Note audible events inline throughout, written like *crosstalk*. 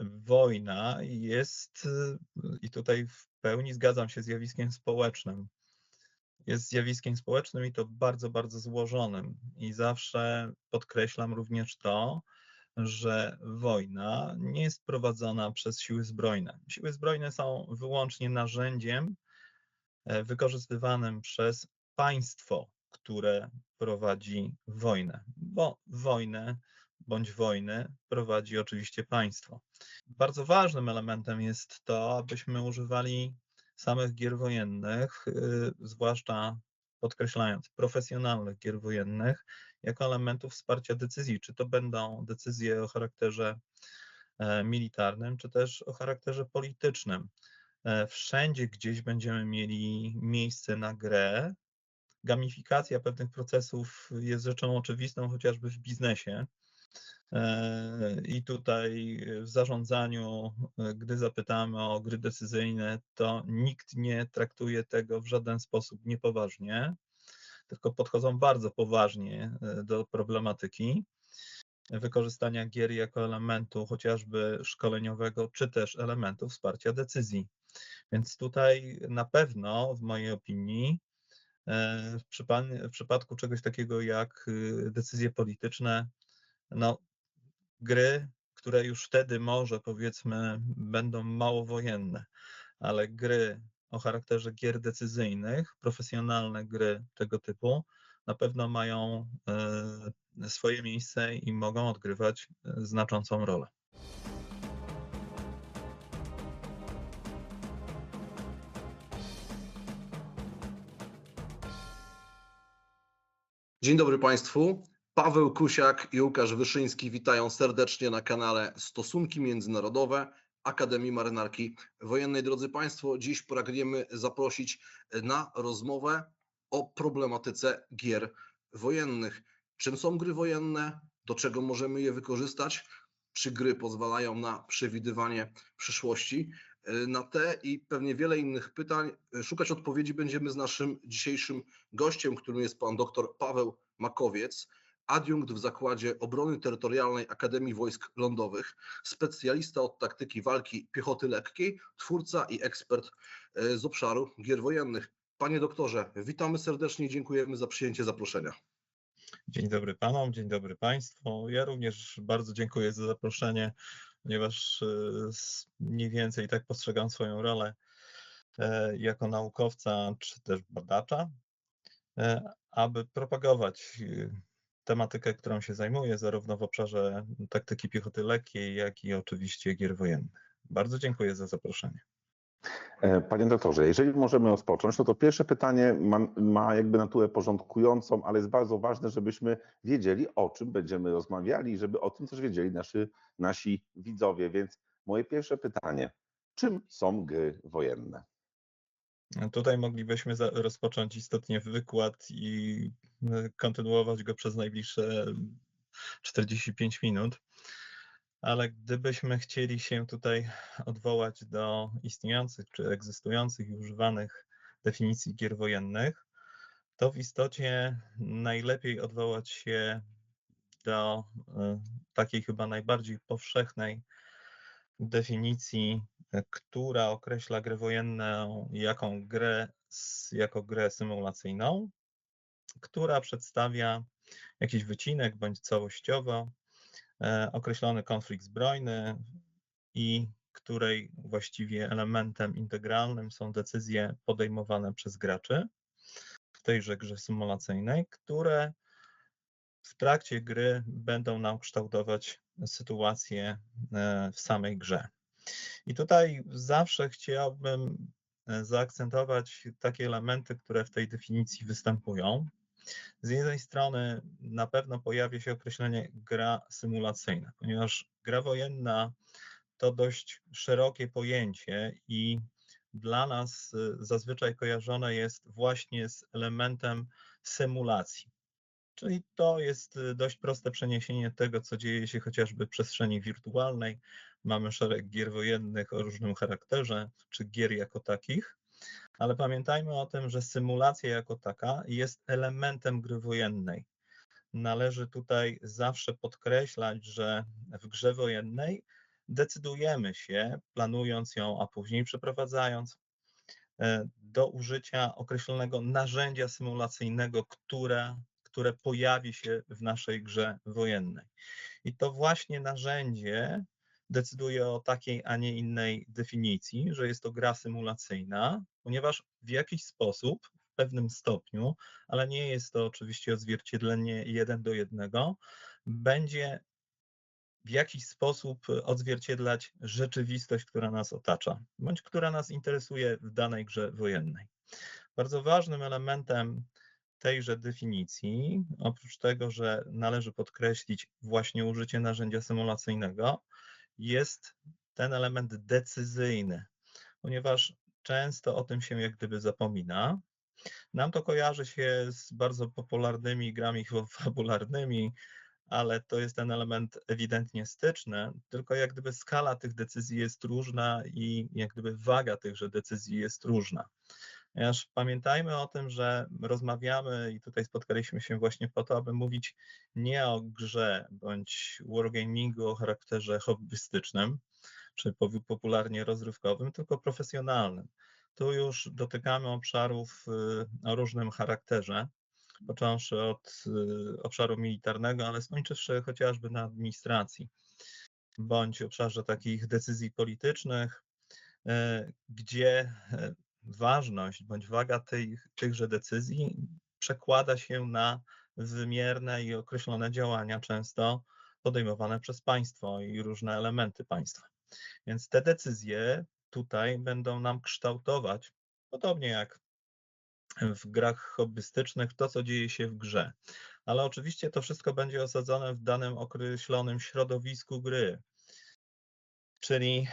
wojna jest, i tutaj w pełni zgadzam się, zjawiskiem społecznym. Jest zjawiskiem społecznym i to bardzo, bardzo złożonym. I zawsze podkreślam również to, że wojna nie jest prowadzona przez siły zbrojne. Siły zbrojne są wyłącznie narzędziem e, wykorzystywanym przez państwo, które prowadzi wojnę, bo wojnę bądź wojny prowadzi oczywiście państwo. Bardzo ważnym elementem jest to, abyśmy używali samych gier wojennych, y, zwłaszcza podkreślając profesjonalnych gier wojennych, jako elementów wsparcia decyzji, czy to będą decyzje o charakterze e, militarnym, czy też o charakterze politycznym. E, wszędzie gdzieś będziemy mieli miejsce na grę. Gamifikacja pewnych procesów jest rzeczą oczywistą, chociażby w biznesie. E, I tutaj w zarządzaniu, gdy zapytamy o gry decyzyjne, to nikt nie traktuje tego w żaden sposób niepoważnie, tylko podchodzą bardzo poważnie e, do problematyki wykorzystania gier jako elementu chociażby szkoleniowego, czy też elementu wsparcia decyzji. Więc tutaj na pewno, w mojej opinii, e, w, przypadku czegoś takiego jak decyzje polityczne, no, gry, które już wtedy może powiedzmy będą mało wojenne, ale gry o charakterze gier decyzyjnych, profesjonalne gry tego typu, na pewno mają e, swoje miejsce i mogą odgrywać e, znaczącą rolę. Dzień dobry Państwu. Paweł Kusiak i Łukasz Wyszyński witają serdecznie na kanale Stosunki Międzynarodowe Akademii Marynarki Wojennej. Drodzy Państwo, dziś pragniemy zaprosić na rozmowę o problematyce gier wojennych. Czym są gry wojenne? Do czego możemy je wykorzystać? Czy gry pozwalają na przewidywanie przyszłości? Na te i pewnie wiele innych pytań szukać odpowiedzi będziemy z naszym dzisiejszym gościem, którym jest pan dr Paweł Makowiec adiunkt w Zakładzie Obrony Terytorialnej Akademii Wojsk Lądowych, specjalista od taktyki walki piechoty lekkiej, twórca i ekspert e, z obszaru gier wojennych. Panie doktorze, witamy serdecznie i dziękujemy za przyjęcie zaproszenia. Dzień dobry panom, dzień dobry państwu. Ja również bardzo dziękuję za zaproszenie, ponieważ e, mniej więcej tak postrzegam swoją rolę e, jako naukowca czy też badacza, aby propagować tematykę, którą się zajmuję, zarówno w obszarze taktyki piechoty lekkiej, jak i oczywiście gier wojennych. Bardzo dziękuję za zaproszenie. E, panie doktorze, jeżeli możemy rozpocząć, no to pierwsze pytanie ma, ma, jakby naturę porządkującą, ale jest bardzo ważne, żebyśmy wiedzieli, o czym będziemy rozmawiali i żeby o tym też wiedzieli nasi, nasi widzowie. Więc moje pierwsze pytanie, czym są gry wojenne? Tutaj moglibyśmy rozpocząć istotnie wykład i e, kontynuować go przez najbliższe 45 minut. Ale gdybyśmy chcieli się tutaj odwołać do istniejących czy egzystujących i używanych definicji gier wojennych, to w istocie najlepiej odwołać się do e, takiej chyba najbardziej powszechnej definicji która określa grę wojenną jaką grę, jako grę symulacyjną, która przedstawia jakiś wycinek bądź całościowo e, określony konflikt zbrojny i której właściwie elementem integralnym są decyzje podejmowane przez graczy w tejże grze symulacyjnej, które w trakcie gry będą nam kształtować sytuację e, w samej grze. I tutaj zawsze chciałbym e, zaakcentować takie elementy, które w tej definicji występują. Z jednej strony na pewno pojawia się określenie gra symulacyjna, ponieważ gra wojenna to dość szerokie pojęcie i dla nas e, zazwyczaj kojarzone jest właśnie z elementem symulacji. Czyli to jest e, dość proste przeniesienie tego, co dzieje się chociażby w przestrzeni wirtualnej, Mamy szereg gier wojennych o różnym charakterze, czy gier jako takich, ale pamiętajmy o tym, że symulacja jako taka jest elementem gry wojennej. Należy tutaj zawsze podkreślać, że w grze wojennej decydujemy się, planując ją, a później przeprowadzając, e, do użycia określonego narzędzia symulacyjnego, które, które pojawi się w naszej grze wojennej. I to właśnie narzędzie decyduje o takiej, a nie innej definicji, że jest to gra symulacyjna, ponieważ w jakiś sposób, w pewnym stopniu, ale nie jest to oczywiście odzwierciedlenie jeden do jednego, będzie w jakiś sposób odzwierciedlać rzeczywistość, która nas otacza, bądź która nas interesuje w danej grze wojennej. Bardzo ważnym elementem tejże definicji, oprócz tego, że należy podkreślić właśnie użycie narzędzia symulacyjnego, jest ten element decyzyjny, ponieważ często o tym się jak gdyby zapomina. Nam to kojarzy się z bardzo popularnymi grami *laughs* fabularnymi, ale to jest ten element ewidentnie styczny, tylko jak gdyby skala tych decyzji jest różna i jak gdyby waga tychże decyzji jest różna. Ponieważ pamiętajmy o tym, że rozmawiamy i tutaj spotkaliśmy się właśnie po to, aby mówić nie o grze bądź wargamingu o charakterze hobbystycznym, czy popularnie rozrywkowym, tylko profesjonalnym. Tu już dotykamy obszarów y, o różnym charakterze, począwszy od y, obszaru militarnego, ale skończywszy chociażby na administracji, bądź obszarze takich decyzji politycznych, y, gdzie ważność bądź waga tej, tychże decyzji przekłada się na wymierne i określone działania, często podejmowane przez państwo i różne elementy państwa. Więc te decyzje tutaj będą nam kształtować, podobnie jak w grach hobbystycznych, to co dzieje się w grze. Ale oczywiście to wszystko będzie osadzone w danym określonym środowisku gry. Czyli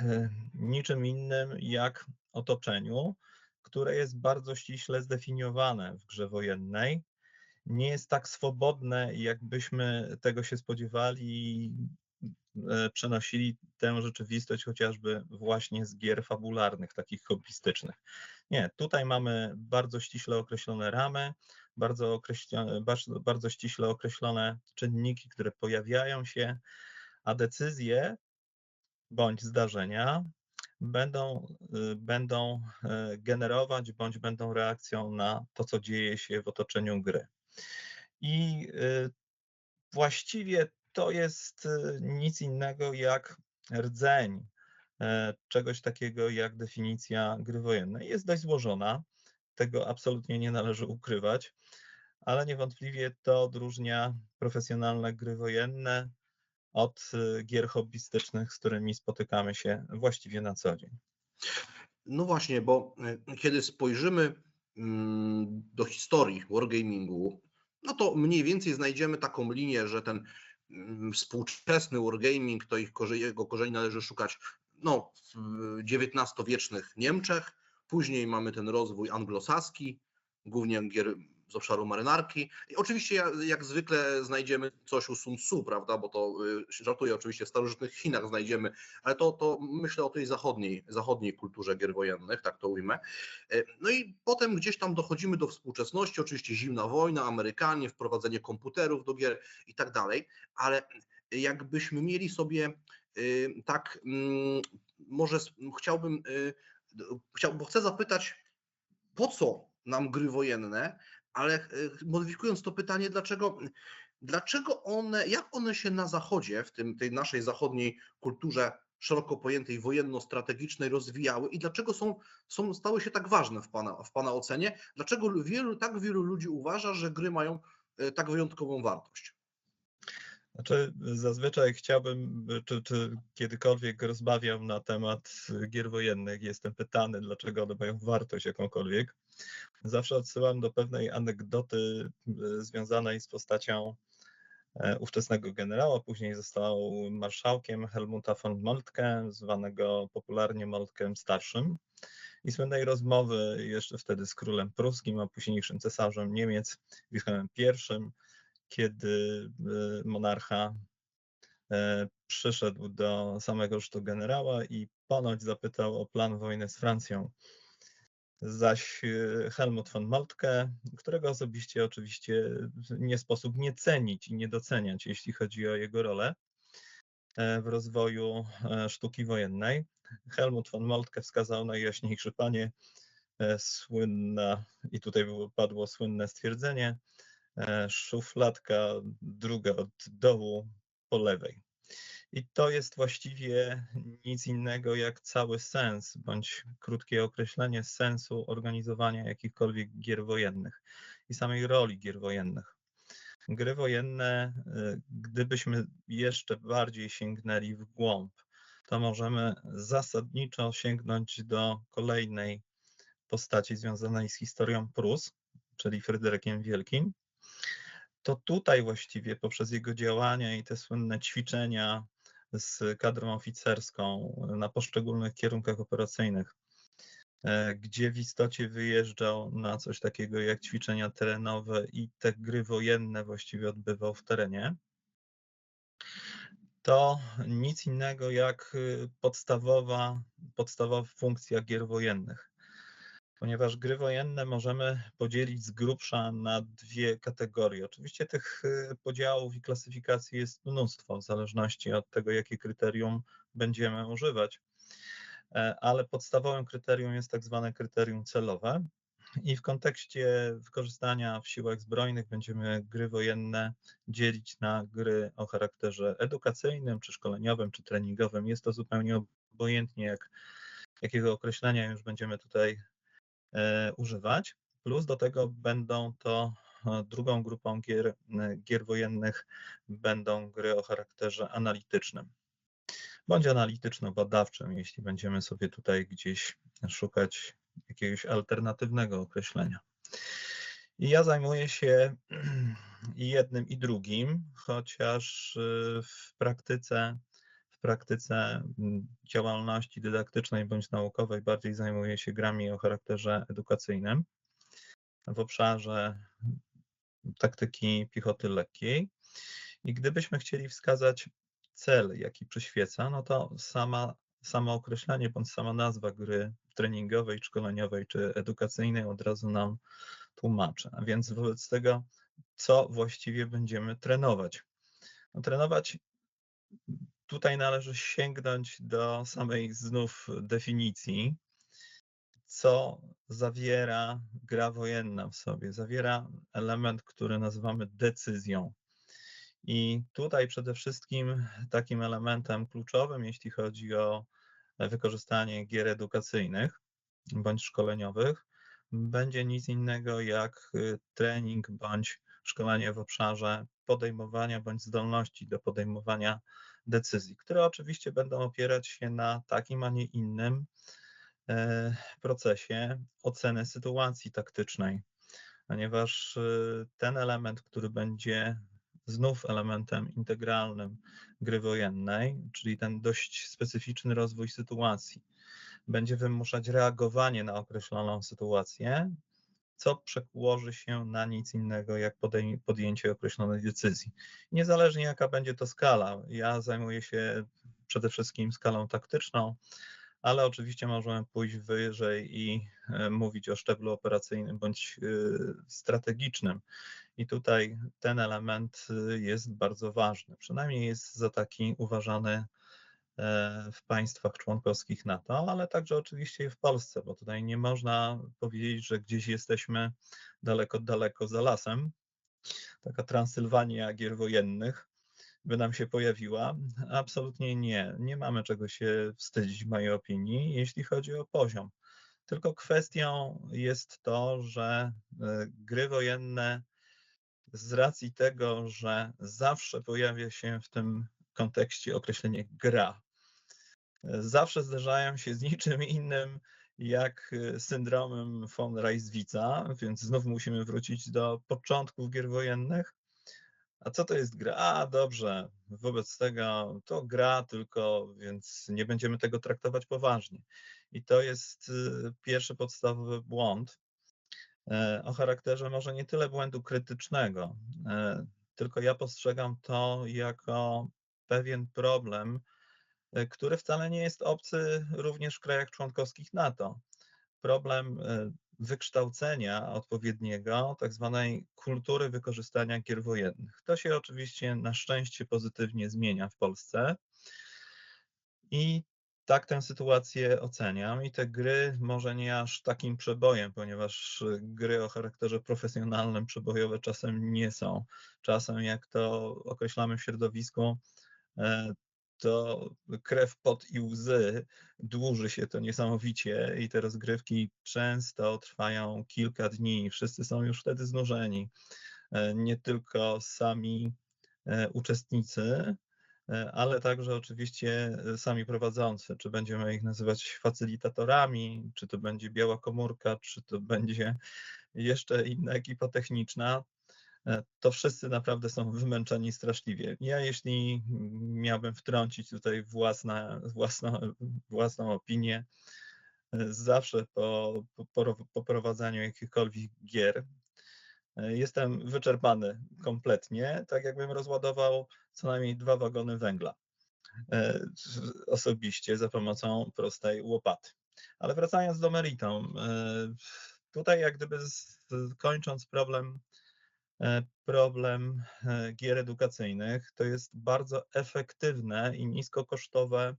e, niczym innym jak otoczeniu, które jest bardzo ściśle zdefiniowane w grze wojennej. Nie jest tak swobodne, jakbyśmy tego się spodziewali i e, przenosili tę rzeczywistość chociażby właśnie z gier fabularnych, takich hobbystycznych. Nie, tutaj mamy bardzo ściśle określone ramy, bardzo, bardzo, bardzo ściśle określone czynniki, które pojawiają się, a decyzje bądź zdarzenia będą, y, będą y, generować bądź będą reakcją na to, co dzieje się w otoczeniu gry. I y, właściwie to jest nic innego jak rdzeń czegoś takiego jak definicja gry wojennej. Jest dość złożona, tego absolutnie nie należy ukrywać, ale niewątpliwie to odróżnia profesjonalne gry wojenne od y, gier hobbystycznych, z którymi spotykamy się właściwie na co dzień. No właśnie, bo y, kiedy spojrzymy mm, do historii wargamingu, no to mniej więcej znajdziemy taką linię, że ten mm, współczesny wargaming, to ich jego korzeni należy szukać no, w XIX-wiecznych Niemczech, później mamy ten rozwój anglosaski, głównie gier z obszaru marynarki. I oczywiście jak zwykle znajdziemy coś u Sun Tzu, prawda, bo to y, żartuję oczywiście w starożytnych Chinach znajdziemy, ale to, to myślę o tej zachodniej, zachodniej kulturze gier wojennych, tak to ujmę. Y, no i potem gdzieś tam dochodzimy do współczesności, oczywiście zimna wojna, Amerykanie, wprowadzenie komputerów do gier i tak dalej, ale jakbyśmy mieli sobie y, tak, mm, może chciałbym, chciał, bo chcę zapytać, po co nam gry wojenne, ale e, modyfikując to pytanie, dlaczego, dlaczego one, jak one się na Zachodzie, w tym, tej naszej zachodniej kulturze szeroko pojętej wojenno-strategicznej rozwijały i dlaczego są, są, stały się tak ważne w pana, w pana ocenie? Dlaczego wielu, tak wielu ludzi uważa, że gry mają e, tak wyjątkową wartość? Znaczy, zazwyczaj chciałbym, czy, czy kiedykolwiek rozmawiam na temat gier wojennych, jestem pytany, dlaczego one mają wartość jakąkolwiek. Zawsze odsyłam do pewnej anegdoty e, związanej z postacią e, ówczesnego generała, później został marszałkiem Helmuta von Moltke, zwanego popularnie Moltkem Starszym i słynnej rozmowy jeszcze wtedy z królem pruskim, a późniejszym cesarzem Niemiec, Wilhelmem I, kiedy e, monarcha e, przyszedł do samego sztu generała i ponoć zapytał o plan wojny z Francją. Zaś e, Helmut von Moltke, którego osobiście oczywiście nie sposób nie cenić i nie doceniać, jeśli chodzi o jego rolę, w rozwoju sztuki wojennej. Helmut von Moltke wskazał najjaśniejszy panie, słynna, i tutaj padło słynne stwierdzenie, szufladka druga od dołu po lewej. I to jest właściwie nic innego jak cały sens, bądź krótkie określenie sensu organizowania jakichkolwiek gier wojennych i samej roli gier wojennych. Gry wojenne, y, gdybyśmy jeszcze bardziej sięgnęli w głąb, to możemy zasadniczo sięgnąć do kolejnej postaci związanej z historią Prus, czyli Fryderykiem Wielkim. To tutaj właściwie poprzez jego działania i te słynne ćwiczenia z kadrą oficerską na poszczególnych kierunkach operacyjnych, e, gdzie w istocie wyjeżdżał na coś takiego jak ćwiczenia terenowe i te gry wojenne właściwie odbywał w terenie. To nic innego jak y, podstawowa, podstawowa funkcja gier wojennych ponieważ gry wojenne możemy podzielić z grubsza na dwie kategorie. Oczywiście tych y, podziałów i klasyfikacji jest mnóstwo, w zależności od tego, jakie kryterium będziemy używać, e, ale podstawowym kryterium jest tak zwane kryterium celowe. I w kontekście wykorzystania w siłach zbrojnych będziemy gry wojenne dzielić na gry o charakterze edukacyjnym, czy szkoleniowym, czy treningowym. Jest to zupełnie obojętnie, jak, jakiego określenia już będziemy tutaj używać. Plus do tego będą to e, drugą grupą gier, e, gier wojennych będą gry o charakterze analitycznym bądź analityczno-badawczym, jeśli będziemy sobie tutaj gdzieś szukać jakiegoś alternatywnego określenia. I ja zajmuję się i *clears throat* jednym, i drugim, chociaż w praktyce praktyce mm, działalności dydaktycznej bądź naukowej bardziej zajmuje się grami o charakterze edukacyjnym w obszarze taktyki piechoty lekkiej. I gdybyśmy chcieli wskazać cel, jaki przyświeca, no to sama, samo określenie bądź sama nazwa gry treningowej, szkoleniowej czy edukacyjnej od razu nam tłumaczy. A więc wobec tego, co właściwie będziemy trenować? No, trenować tutaj należy sięgnąć do samej znów definicji, co zawiera gra wojenna w sobie. Zawiera element, który nazywamy decyzją. I tutaj przede wszystkim takim elementem kluczowym, jeśli chodzi o wykorzystanie gier edukacyjnych bądź szkoleniowych, będzie nic innego jak trening bądź szkolenie w obszarze podejmowania bądź zdolności do podejmowania decyzji, które oczywiście będą opierać się na takim, a nie innym e, procesie oceny sytuacji taktycznej, ponieważ e, ten element, który będzie znów elementem integralnym gry wojennej, czyli ten dość specyficzny rozwój sytuacji, będzie wymuszać reagowanie na określoną sytuację, co przełoży się na nic innego jak podjęcie określonej decyzji. Niezależnie jaka będzie to skala, ja zajmuję się przede wszystkim skalą taktyczną, ale oczywiście możemy pójść wyżej i e, mówić o szczeblu operacyjnym bądź e, strategicznym. I tutaj ten element e, jest bardzo ważny. Przynajmniej jest za taki uważany w państwach członkowskich NATO, ale także oczywiście i w Polsce, bo tutaj nie można powiedzieć, że gdzieś jesteśmy daleko, daleko za lasem. Taka Transylwania gier wojennych by nam się pojawiła. Absolutnie nie. Nie mamy czego się wstydzić w mojej opinii, jeśli chodzi o poziom. Tylko kwestią jest to, że e, gry wojenne z racji tego, że zawsze pojawia się w tym kontekście określenie gra, zawsze zdarzają się z niczym innym jak e, syndromem von Reiswitza, więc znów musimy wrócić do początków gier wojennych. A co to jest gra? A dobrze, wobec tego to gra tylko, więc nie będziemy tego traktować poważnie. I to jest e, pierwszy podstawowy błąd e, o charakterze może nie tyle błędu krytycznego, tylko ja postrzegam to jako pewien problem, który wcale nie jest obcy również w krajach członkowskich NATO. Problem e, wykształcenia odpowiedniego, tak zwanej kultury wykorzystania gier wojennych. To się oczywiście na szczęście pozytywnie zmienia w Polsce. I tak tę sytuację oceniam i te gry może nie aż takim przebojem, ponieważ gry o charakterze profesjonalnym przebojowe czasem nie są. Czasem, jak to określamy w środowisku, e, to krew, pot i łzy dłuży się to niesamowicie i te rozgrywki często trwają kilka dni. Wszyscy są już wtedy znużeni. E, nie tylko sami e, uczestnicy, e, ale także oczywiście sami prowadzący. Czy będziemy ich nazywać facylitatorami, czy to będzie biała komórka, czy to będzie jeszcze inna ekipa techniczna, to wszyscy naprawdę są wymęczeni straszliwie. Ja jeśli miałbym wtrącić tutaj własne, własną, własną opinię, zawsze po, po, po prowadzeniu jakichkolwiek gier jestem wyczerpany kompletnie, tak jakbym rozładował co najmniej dwa wagony węgla osobiście za pomocą prostej łopaty. Ale wracając do meritum, tutaj jak gdyby kończąc problem E, problem e, gier edukacyjnych. To jest bardzo efektywne i niskokosztowe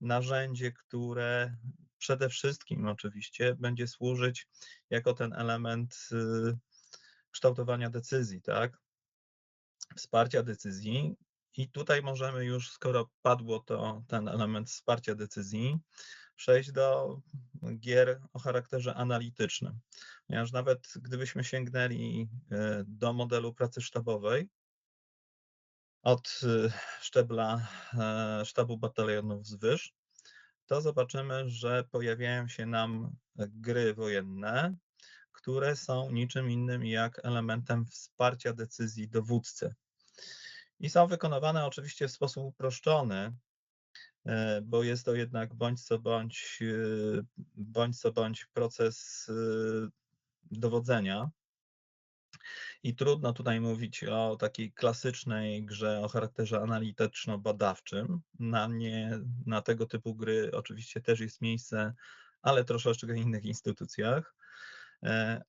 narzędzie, które przede wszystkim oczywiście będzie służyć jako ten element y, kształtowania decyzji, tak? Wsparcia decyzji. I tutaj możemy już, skoro padło to ten element wsparcia decyzji, przejść do gier o charakterze analitycznym. Ponieważ nawet gdybyśmy sięgnęli e, do modelu pracy sztabowej, od e, szczebla e, sztabu batalionów zwyż, to zobaczymy, że pojawiają się nam gry wojenne, które są niczym innym jak elementem wsparcia decyzji dowódcy. I są wykonywane oczywiście w sposób uproszczony, bo jest to jednak bądź co bądź, e, bądź co bądź proces e, dowodzenia. I trudno tutaj mówić o takiej klasycznej grze o charakterze analityczno-badawczym. Na, nie, na tego typu gry oczywiście też jest miejsce, ale troszeczkę w innych instytucjach.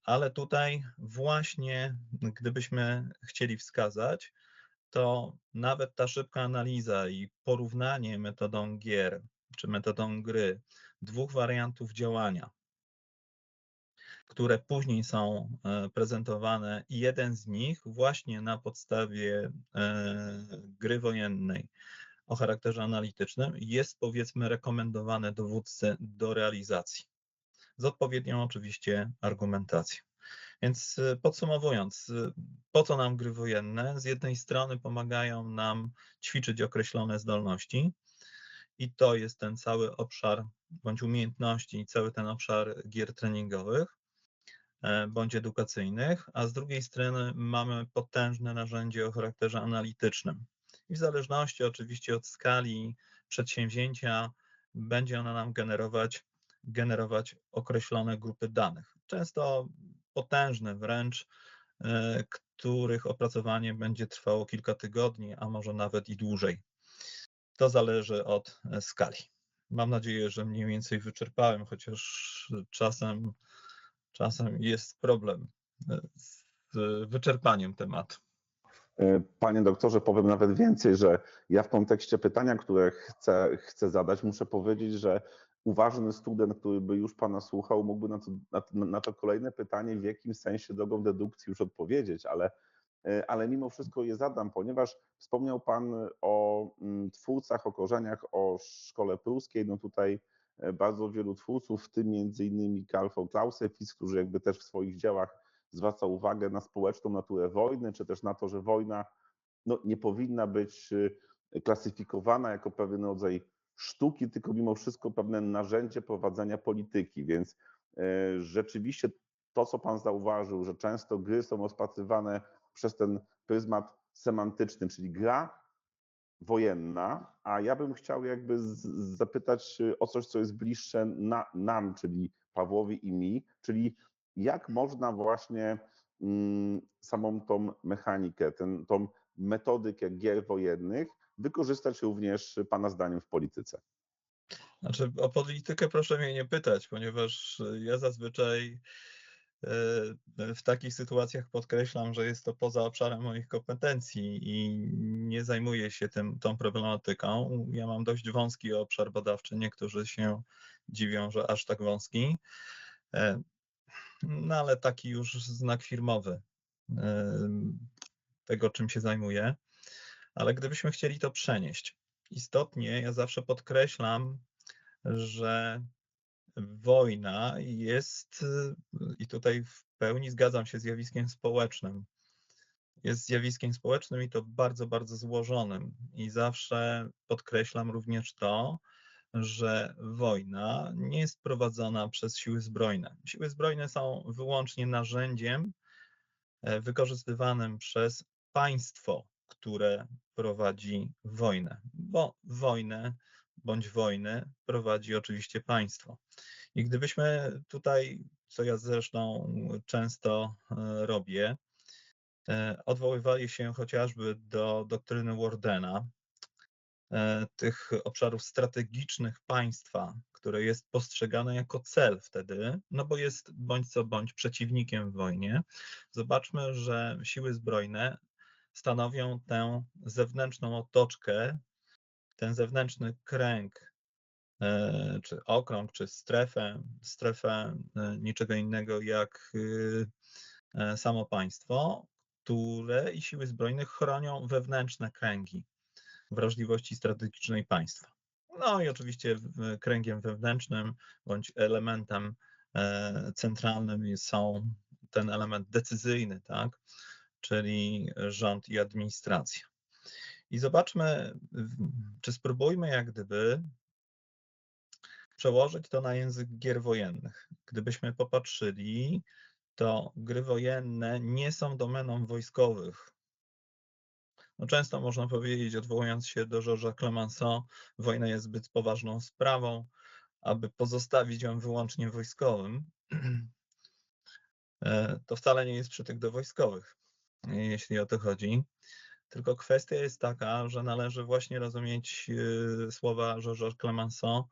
Ale tutaj właśnie, gdybyśmy chcieli wskazać, to nawet ta szybka analiza i porównanie metodą gier czy metodą gry dwóch wariantów działania, które później są e, prezentowane i jeden z nich właśnie na podstawie e, gry wojennej o charakterze analitycznym jest powiedzmy rekomendowany dowódcy do realizacji. Z odpowiednią oczywiście argumentacją. Więc y, podsumowując, y, po co nam gry wojenne? Z jednej strony pomagają nam ćwiczyć określone zdolności i to jest ten cały obszar bądź umiejętności, cały ten obszar gier treningowych e, bądź edukacyjnych, a z drugiej strony mamy potężne narzędzie o charakterze analitycznym. I w zależności oczywiście od skali przedsięwzięcia będzie ona nam generować, generować określone grupy danych. Często potężne wręcz, e, których opracowanie będzie trwało kilka tygodni, a może nawet i dłużej. To zależy od e, skali. Mam nadzieję, że mniej więcej wyczerpałem, chociaż czasem, czasem jest problem e, z wyczerpaniem tematu. Panie doktorze, powiem nawet więcej, że ja w kontekście pytania, które chcę, chcę zadać, muszę powiedzieć, że uważny student, który by już Pana słuchał, mógłby na to, na, to kolejne pytanie w jakim sensie drogą dedukcji już odpowiedzieć, ale, e, ale mimo wszystko je zadam, ponieważ wspomniał Pan o mm, twórcach, o korzeniach, o szkole pruskiej. No tutaj e, bardzo wielu twórców, w tym między innymi Karl von Clausewitz, który jakby też w swoich dziełach zwraca uwagę na społeczną naturę wojny, czy też na to, że wojna no, nie powinna być e, klasyfikowana jako pewien rodzaj sztuki, tylko mimo wszystko pewne narzędzie prowadzenia polityki. Więc e, rzeczywiście to, co Pan zauważył, że często gry są rozpatrywane przez ten pryzmat semantyczny, czyli gra wojenna, a ja bym chciał jakby zapytać o coś, co jest bliższe na, nam, czyli Pawłowi i mi, czyli jak można właśnie mm, samą tą mechanikę, ten, tą metodykę gier wojennych wykorzystać również Pana zdaniem w polityce? Znaczy, o politykę proszę mnie nie pytać, ponieważ ja zazwyczaj w takich sytuacjach podkreślam, że jest to poza obszarem moich kompetencji i nie zajmuję się tym, tą problematyką. Ja mam dość wąski obszar badawczy. Niektórzy się dziwią, że aż tak wąski. No ale taki już znak firmowy tego, czym się zajmuję. Ale gdybyśmy chcieli to przenieść, istotnie ja zawsze podkreślam, że wojna jest, i tutaj w pełni zgadzam się, zjawiskiem społecznym. Jest zjawiskiem społecznym i to bardzo, bardzo złożonym. I zawsze podkreślam również to, że wojna nie jest prowadzona przez siły zbrojne. Siły zbrojne są wyłącznie narzędziem e, wykorzystywanym przez państwo, które prowadzi wojnę, bo wojnę bądź wojny prowadzi oczywiście państwo. I gdybyśmy tutaj, co ja zresztą często e, robię, e, odwoływali się chociażby do doktryny Wardena, tych obszarów strategicznych państwa, które jest postrzegane jako cel wtedy, no bo jest bądź co bądź przeciwnikiem w wojnie. Zobaczmy, że siły zbrojne stanowią tę zewnętrzną otoczkę, ten zewnętrzny kręg, e, czy okrąg, czy strefę, strefę e, niczego innego jak e, samo państwo, które i siły zbrojne chronią wewnętrzne kręgi wrażliwości strategicznej państwa. No i oczywiście kręgiem wewnętrznym bądź elementem centralnym są ten element decyzyjny, tak? czyli rząd i administracja. I zobaczmy, czy spróbujmy jak gdyby przełożyć to na język gier wojennych. Gdybyśmy popatrzyli, to gry wojenne nie są domeną wojskowych. No często można powiedzieć, odwołując się do Georgesa Clemenceau, wojna jest zbyt poważną sprawą, aby pozostawić ją wyłącznie wojskowym. E, to wcale nie jest przytyk do wojskowych jeśli o to chodzi. Tylko kwestia jest taka, że należy właśnie rozumieć y, słowa Georges Clemenceau,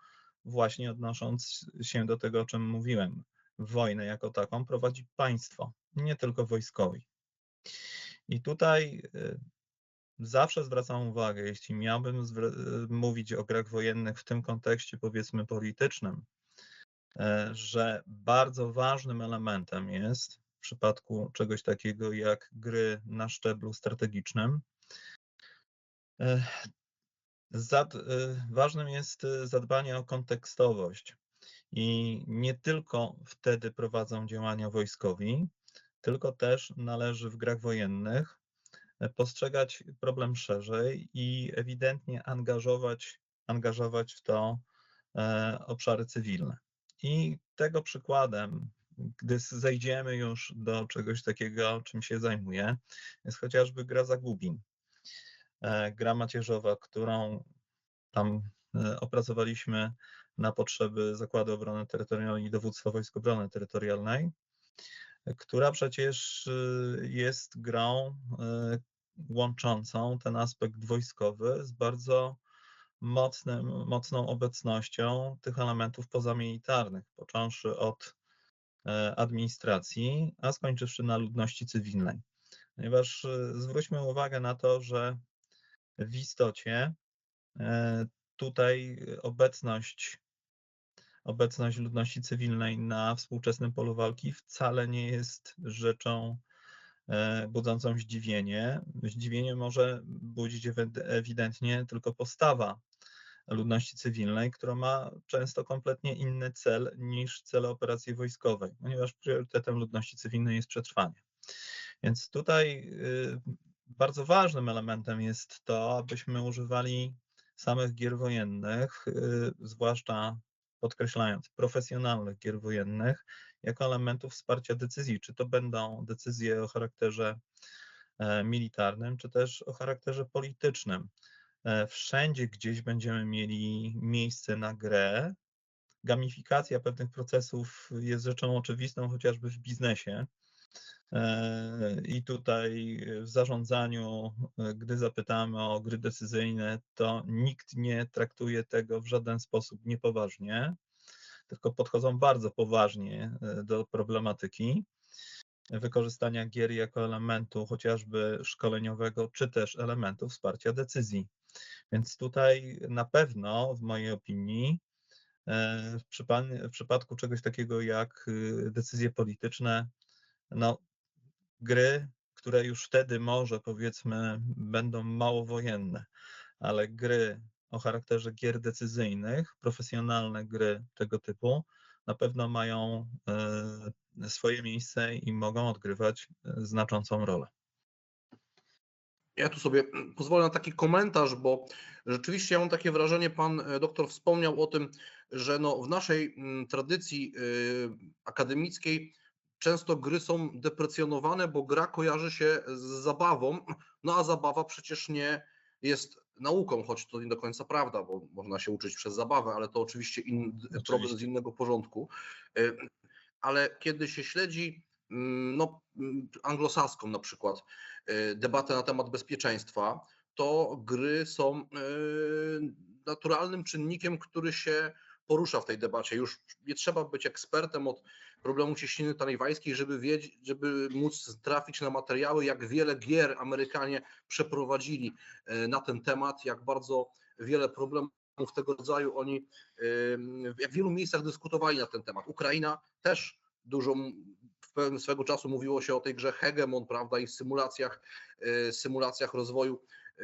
właśnie odnosząc się do tego, o czym mówiłem. Wojnę jako taką prowadzi państwo, nie tylko wojskowi. I tutaj y, zawsze zwracam uwagę, jeśli miałbym mówić o grach wojennych w tym kontekście, powiedzmy, politycznym, e, że bardzo ważnym elementem jest w przypadku czegoś takiego jak gry na szczeblu strategicznym. E, zad, e, ważnym jest e, zadbanie o kontekstowość i nie tylko wtedy prowadzą działania wojskowi, tylko też należy w grach wojennych postrzegać problem szerzej i ewidentnie angażować, angażować w to obszary cywilne. I tego przykładem gdy zejdziemy już do czegoś takiego, czym się zajmuję, jest chociażby gra Zagubin. E, gra macierzowa, którą tam e, opracowaliśmy na potrzeby Zakładu Obrony Terytorialnej i Dowództwa Wojsk Obrony Terytorialnej, która przecież e, jest grą łączącą ten aspekt wojskowy z bardzo mocnym, mocną obecnością tych elementów pozamilitarnych, począwszy od E, administracji, a skończywszy na ludności cywilnej. Ponieważ e, zwróćmy uwagę na to, że w istocie e, tutaj obecność, obecność ludności cywilnej na współczesnym polu walki wcale nie jest rzeczą budzącą zdziwienie. Zdziwienie może budzić ewidentnie tylko postawa ludności cywilnej, która ma często kompletnie inny cel niż cele operacji wojskowej, ponieważ priorytetem ludności cywilnej jest przetrwanie. Więc tutaj y, bardzo ważnym elementem jest to, abyśmy używali samych gier wojennych, y, zwłaszcza podkreślając profesjonalnych gier wojennych, jako elementów wsparcia decyzji, czy to będą decyzje o charakterze e, militarnym, czy też o charakterze politycznym. E, wszędzie gdzieś będziemy mieli miejsce na grę. Gamifikacja pewnych procesów jest rzeczą oczywistą, chociażby w biznesie. E, I tutaj w zarządzaniu, gdy zapytamy o gry decyzyjne, to nikt nie traktuje tego w żaden sposób niepoważnie, tylko podchodzą bardzo poważnie do problematyki. wykorzystania gier jako elementu chociażby szkoleniowego, czy też elementu wsparcia decyzji. Więc tutaj na pewno, w mojej opinii, e, w, w przypadku czegoś takiego jak y, decyzje polityczne, no, gry, które już wtedy może powiedzmy będą mało wojenne, ale gry o charakterze gier decyzyjnych, profesjonalne gry tego typu, na pewno mają e, swoje miejsce i mogą odgrywać e, znaczącą rolę. Ja tu sobie pozwolę na taki komentarz, bo rzeczywiście ja mam takie wrażenie, pan e, doktor wspomniał o tym, że no w naszej mm, tradycji akademickiej często gry są deprecjonowane, bo gra kojarzy się z zabawą, no a zabawa przecież nie jest nauką, choć to nie do końca prawda, bo można się uczyć przez zabawę, ale to oczywiście, in, oczywiście. problem z innego porządku. Y, ale kiedy się śledzi mm, no, mm, anglosaską na przykład y, debatę na temat bezpieczeństwa, to gry są y, naturalnym czynnikiem, który się porusza w tej debacie. Już nie trzeba być ekspertem od problemu cieśniny talejwańskiej, żeby wiedzieć, żeby móc trafić na materiały, jak wiele gier Amerykanie przeprowadzili e, na ten temat, jak bardzo wiele problemów tego rodzaju oni w jak wielu miejscach dyskutowali na ten temat. Ukraina też dużo w pewnym swego czasu mówiło się o tej grze Hegemon, prawda, i symulacjach, e, symulacjach rozwoju e,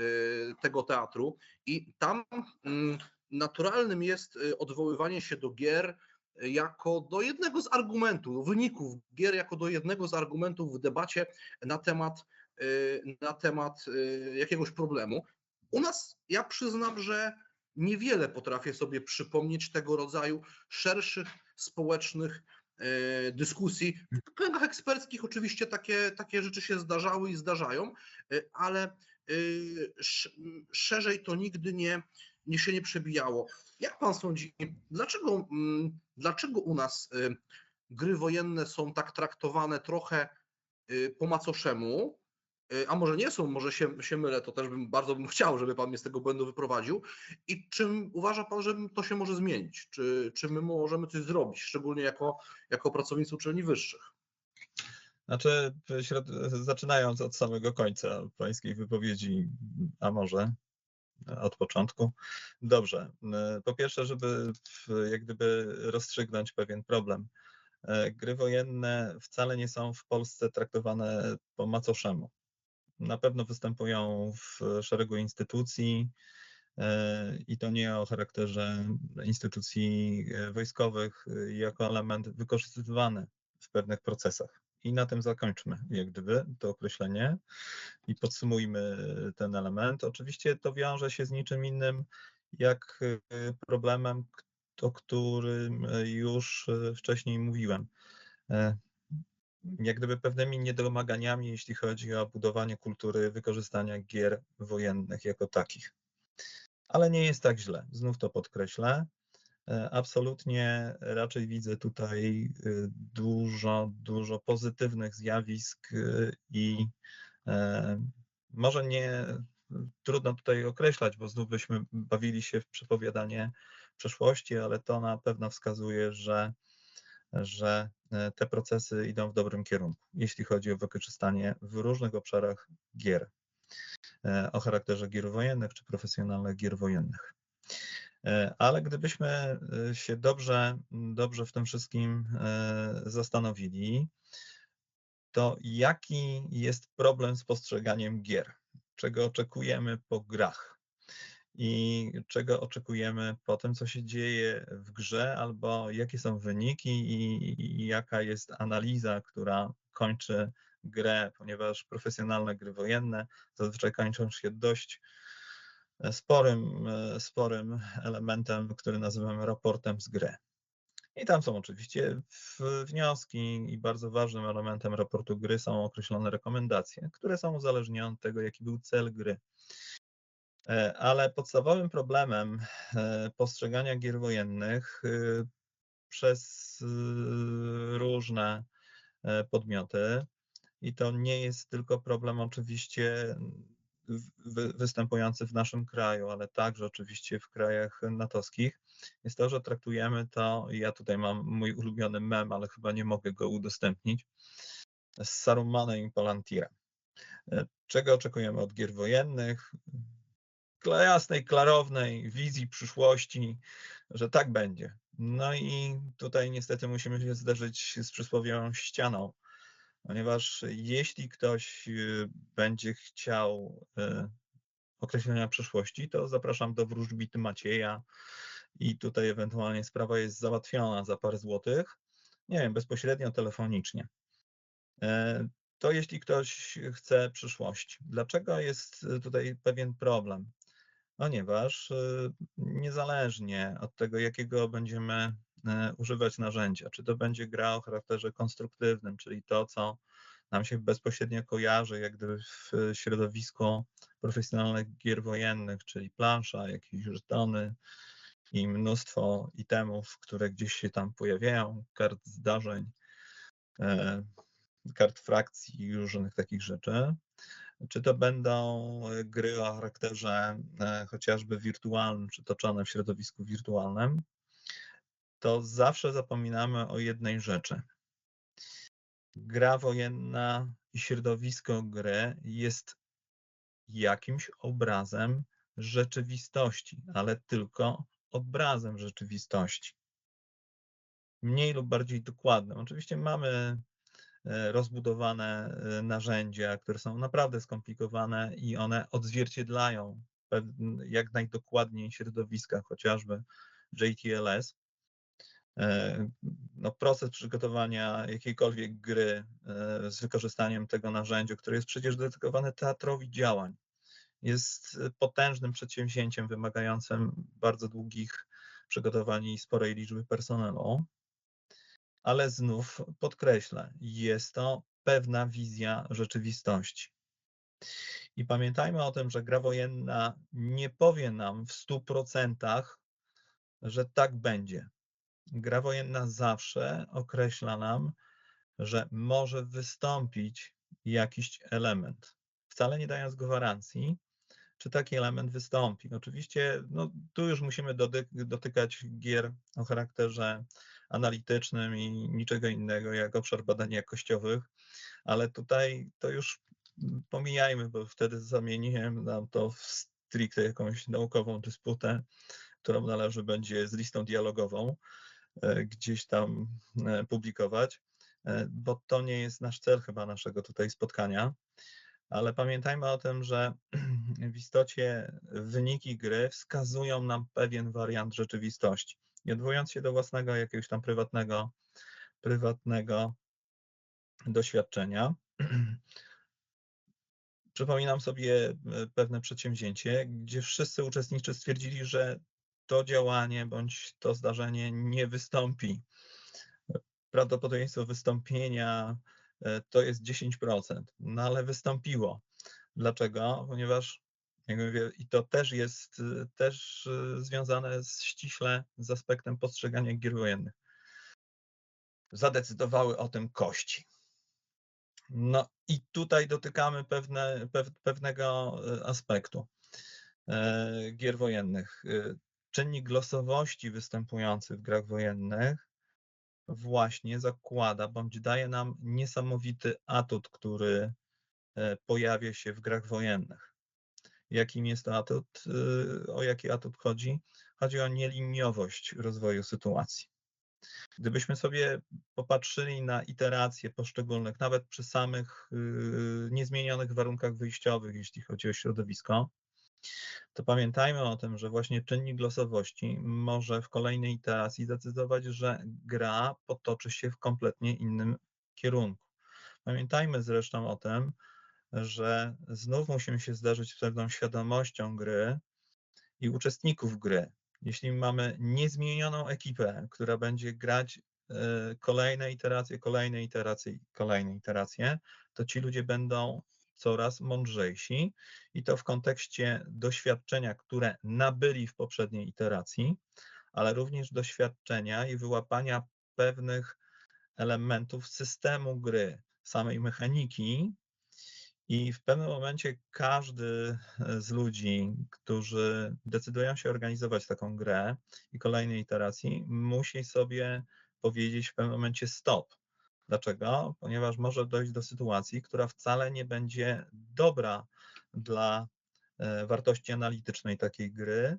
tego teatru. I tam mm, naturalnym jest odwoływanie się do gier, jako do jednego z argumentów, wyników gier, jako do jednego z argumentów w debacie na temat, y, na temat y, jakiegoś problemu. U nas ja przyznam, że niewiele potrafię sobie przypomnieć tego rodzaju szerszych społecznych y, dyskusji. W kręgach eksperckich oczywiście takie, takie rzeczy się zdarzały i zdarzają, ale szerzej to nigdy nie, nie się nie przebijało. Jak pan sądzi, dlaczego, mm, dlaczego u nas y, gry wojenne są tak traktowane trochę y, po macoszemu, y, a może nie są, może się, się mylę, to też bym bardzo bym chciał, żeby pan mnie z tego błędu wyprowadził. I czym uważa pan, że to się może zmienić? Czy, czy my możemy coś zrobić, szczególnie jako, jako pracownicy uczelni wyższych? Znaczy, zaczynając od samego końca pańskiej wypowiedzi, a może od początku. Dobrze. E, po pierwsze, żeby jak gdyby rozstrzygnąć pewien problem. E, gry wojenne wcale nie są w Polsce traktowane po macoszemu. Na pewno występują w szeregu instytucji e, i to nie o charakterze instytucji wojskowych jako element wykorzystywany w pewnych procesach. I na tym zakończmy, jak gdyby, to określenie i podsumujmy ten element. Oczywiście to wiąże się z niczym innym jak y, problemem, o którym już y, wcześniej mówiłem. E, jak gdyby pewnymi niedomaganiami, jeśli chodzi o budowanie kultury wykorzystania gier wojennych jako takich. Ale nie jest tak źle, znów to podkreślę. E, absolutnie raczej widzę tutaj y, dużo, dużo pozytywnych zjawisk y, i e, może nie trudno tutaj określać, bo znów byśmy bawili się w przepowiadanie przeszłości, ale to na pewno wskazuje, że, że e, te procesy idą w dobrym kierunku, jeśli chodzi o wykorzystanie w różnych obszarach gier o charakterze gier wojennych czy profesjonalnych gier wojennych. E, ale gdybyśmy e, się dobrze, dobrze w tym wszystkim e, zastanowili, to jaki jest problem z postrzeganiem gier? Czego oczekujemy po grach? I czego oczekujemy po tym, co się dzieje w grze, albo jakie są wyniki i, i jaka jest analiza, która kończy grę, ponieważ profesjonalne gry wojenne zazwyczaj kończą się dość sporym, sporym elementem, który nazywamy raportem z gry. I tam są oczywiście wnioski i bardzo ważnym elementem raportu gry są określone rekomendacje, które są uzależnione od tego, jaki był cel gry. E, ale podstawowym problemem e, postrzegania gier wojennych e, przez różne podmioty, i to nie jest tylko problem oczywiście występujący w naszym kraju, ale także oczywiście w krajach natowskich, jest to, że traktujemy to, ja tutaj mam mój ulubiony mem, ale chyba nie mogę go udostępnić, z Sarumanem i Palantirem. E, czego oczekujemy od gier wojennych? Jasnej, klarownej wizji przyszłości, że tak będzie. No i tutaj niestety musimy się zderzyć z przysłowiową ścianą, ponieważ jeśli ktoś y, będzie chciał y, określenia przyszłości, to zapraszam do wróżbity Macieja i tutaj ewentualnie sprawa jest załatwiona za parę złotych, nie wiem, bezpośrednio telefonicznie. E, To jeśli ktoś chce przyszłości. Dlaczego jest tutaj pewien problem? Ponieważ y, niezależnie od tego, jakiego będziemy używać narzędzia, czy to będzie gra o charakterze konstruktywnym, czyli to, co nam się bezpośrednio kojarzy, jak gdyby w środowisku profesjonalnych gier wojennych, czyli plansza, jakieś żetony i mnóstwo itemów, które gdzieś się tam pojawiają, kart zdarzeń, e, kart frakcji i różnych takich rzeczy. Czy to będą gry o charakterze e, chociażby wirtualnym, czy toczone w środowisku wirtualnym, to zawsze zapominamy o jednej rzeczy. Gra wojenna i środowisko gry jest jakimś obrazem rzeczywistości, ale tylko obrazem rzeczywistości. Mniej lub bardziej dokładnym. Oczywiście mamy e, rozbudowane e, narzędzia, które są naprawdę skomplikowane i one odzwierciedlają jak najdokładniej środowiska, chociażby JTLS. E, No, proces przygotowania jakiejkolwiek gry e, z wykorzystaniem tego narzędzia, które jest przecież dedykowany teatrowi działań, jest potężnym przedsięwzięciem wymagającym bardzo długich przygotowań i sporej liczby personelu. Ale znów podkreślę, jest to pewna wizja rzeczywistości. I pamiętajmy o tym, że gra wojenna nie powie nam w 100%, że tak będzie. Gra wojenna zawsze określa nam, że może wystąpić jakiś element, wcale nie dając gwarancji, czy taki element wystąpi. Oczywiście no, tu już musimy dotyk- dotykać gier o charakterze analitycznym i niczego innego jak obszar badań jakościowych, ale tutaj to już pomijajmy, bo wtedy zamieniłem nam to w stricte jakąś naukową dysputę, którą należy będzie z listą dialogową gdzieś tam e, publikować, e, bo to nie jest nasz cel chyba naszego tutaj spotkania. Ale pamiętajmy o tym, że *clears throat* w istocie wyniki gry wskazują nam pewien wariant rzeczywistości. I odwołując się do własnego jakiegoś tam prywatnego, prywatnego doświadczenia, *clears throat* przypominam sobie e, pewne przedsięwzięcie, gdzie wszyscy uczestnicy stwierdzili, że to działanie bądź to zdarzenie nie wystąpi. Prawdopodobieństwo wystąpienia e, to jest 10%, no ale wystąpiło. Dlaczego? Ponieważ jak mówię, i to też jest e, też e, związane z, ściśle z aspektem postrzegania gier wojennych. Zadecydowały o tym kości. No i tutaj dotykamy pewne, pew, pewnego aspektu gier wojennych. E, Czynnik losowości występujący w grach wojennych właśnie zakłada bądź daje nam niesamowity atut, który e, pojawia się w grach wojennych. Jakim jest to atut? E, O jaki atut chodzi? Chodzi o nieliniowość rozwoju sytuacji. Gdybyśmy sobie popatrzyli na iteracje poszczególnych, nawet przy samych yy, niezmienionych warunkach wyjściowych, jeśli chodzi o środowisko, to pamiętajmy o tym, że właśnie czynnik losowości może w kolejnej iteracji zdecydować, że gra potoczy się w kompletnie innym kierunku. Pamiętajmy zresztą o tym, że znów musimy się zderzyć z pewną świadomością gry i uczestników gry. Jeśli mamy niezmienioną ekipę, która będzie grać e, kolejne iteracje, kolejne iteracje kolejne iteracje, to ci ludzie będą coraz mądrzejsi i to w kontekście doświadczenia, które nabyli w poprzedniej iteracji, ale również doświadczenia i wyłapania pewnych elementów systemu gry, samej mechaniki. I w pewnym momencie każdy z ludzi, którzy decydują się organizować taką grę i kolejnej iteracji, musi sobie powiedzieć w pewnym momencie stop. Dlaczego? Ponieważ może dojść do sytuacji, która wcale nie będzie dobra dla e, wartości analitycznej takiej gry.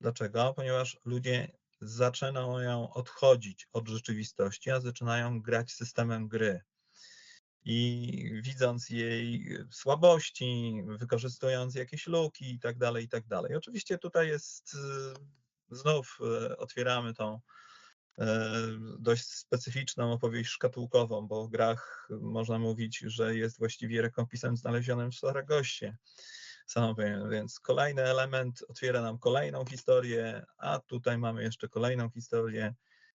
Dlaczego? Ponieważ ludzie zaczynają odchodzić od rzeczywistości, a zaczynają grać systemem gry. I widząc jej słabości, wykorzystując jakieś luki i tak dalej, i tak dalej. Oczywiście tutaj jest, y, znów y, otwieramy tą dość specyficzną opowieść szkatułkową, bo w grach można mówić, że jest właściwie rekompisem znalezionym w Saragoście samym, więc kolejny element otwiera nam kolejną historię, a tutaj mamy jeszcze kolejną historię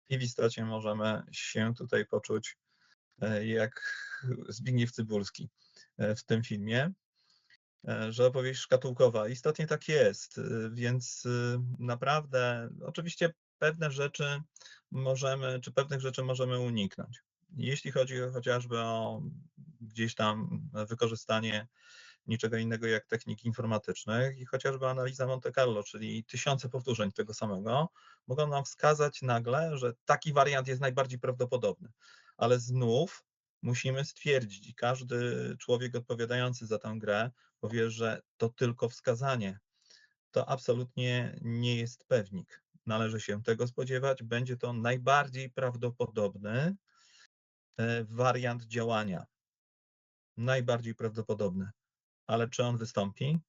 i w istocie możemy się tutaj poczuć e, jak Zbigniew Cybulski e, w tym filmie, e, że opowieść szkatułkowa. Istotnie tak jest, więc naprawdę oczywiście pewne rzeczy możemy, czy pewnych rzeczy możemy uniknąć. Jeśli chodzi chociażby o gdzieś tam wykorzystanie niczego innego jak techniki informatycznych i chociażby analiza Monte Carlo, czyli tysiące powtórzeń tego samego, mogą nam wskazać nagle, że taki wariant jest najbardziej prawdopodobny. Ale znów musimy stwierdzić, i każdy człowiek odpowiadający za tę grę powie, że to tylko wskazanie. To absolutnie nie jest pewnik. Należy się tego spodziewać. Będzie to najbardziej prawdopodobny e, wariant działania. Najbardziej prawdopodobny ale czy on wystąpi?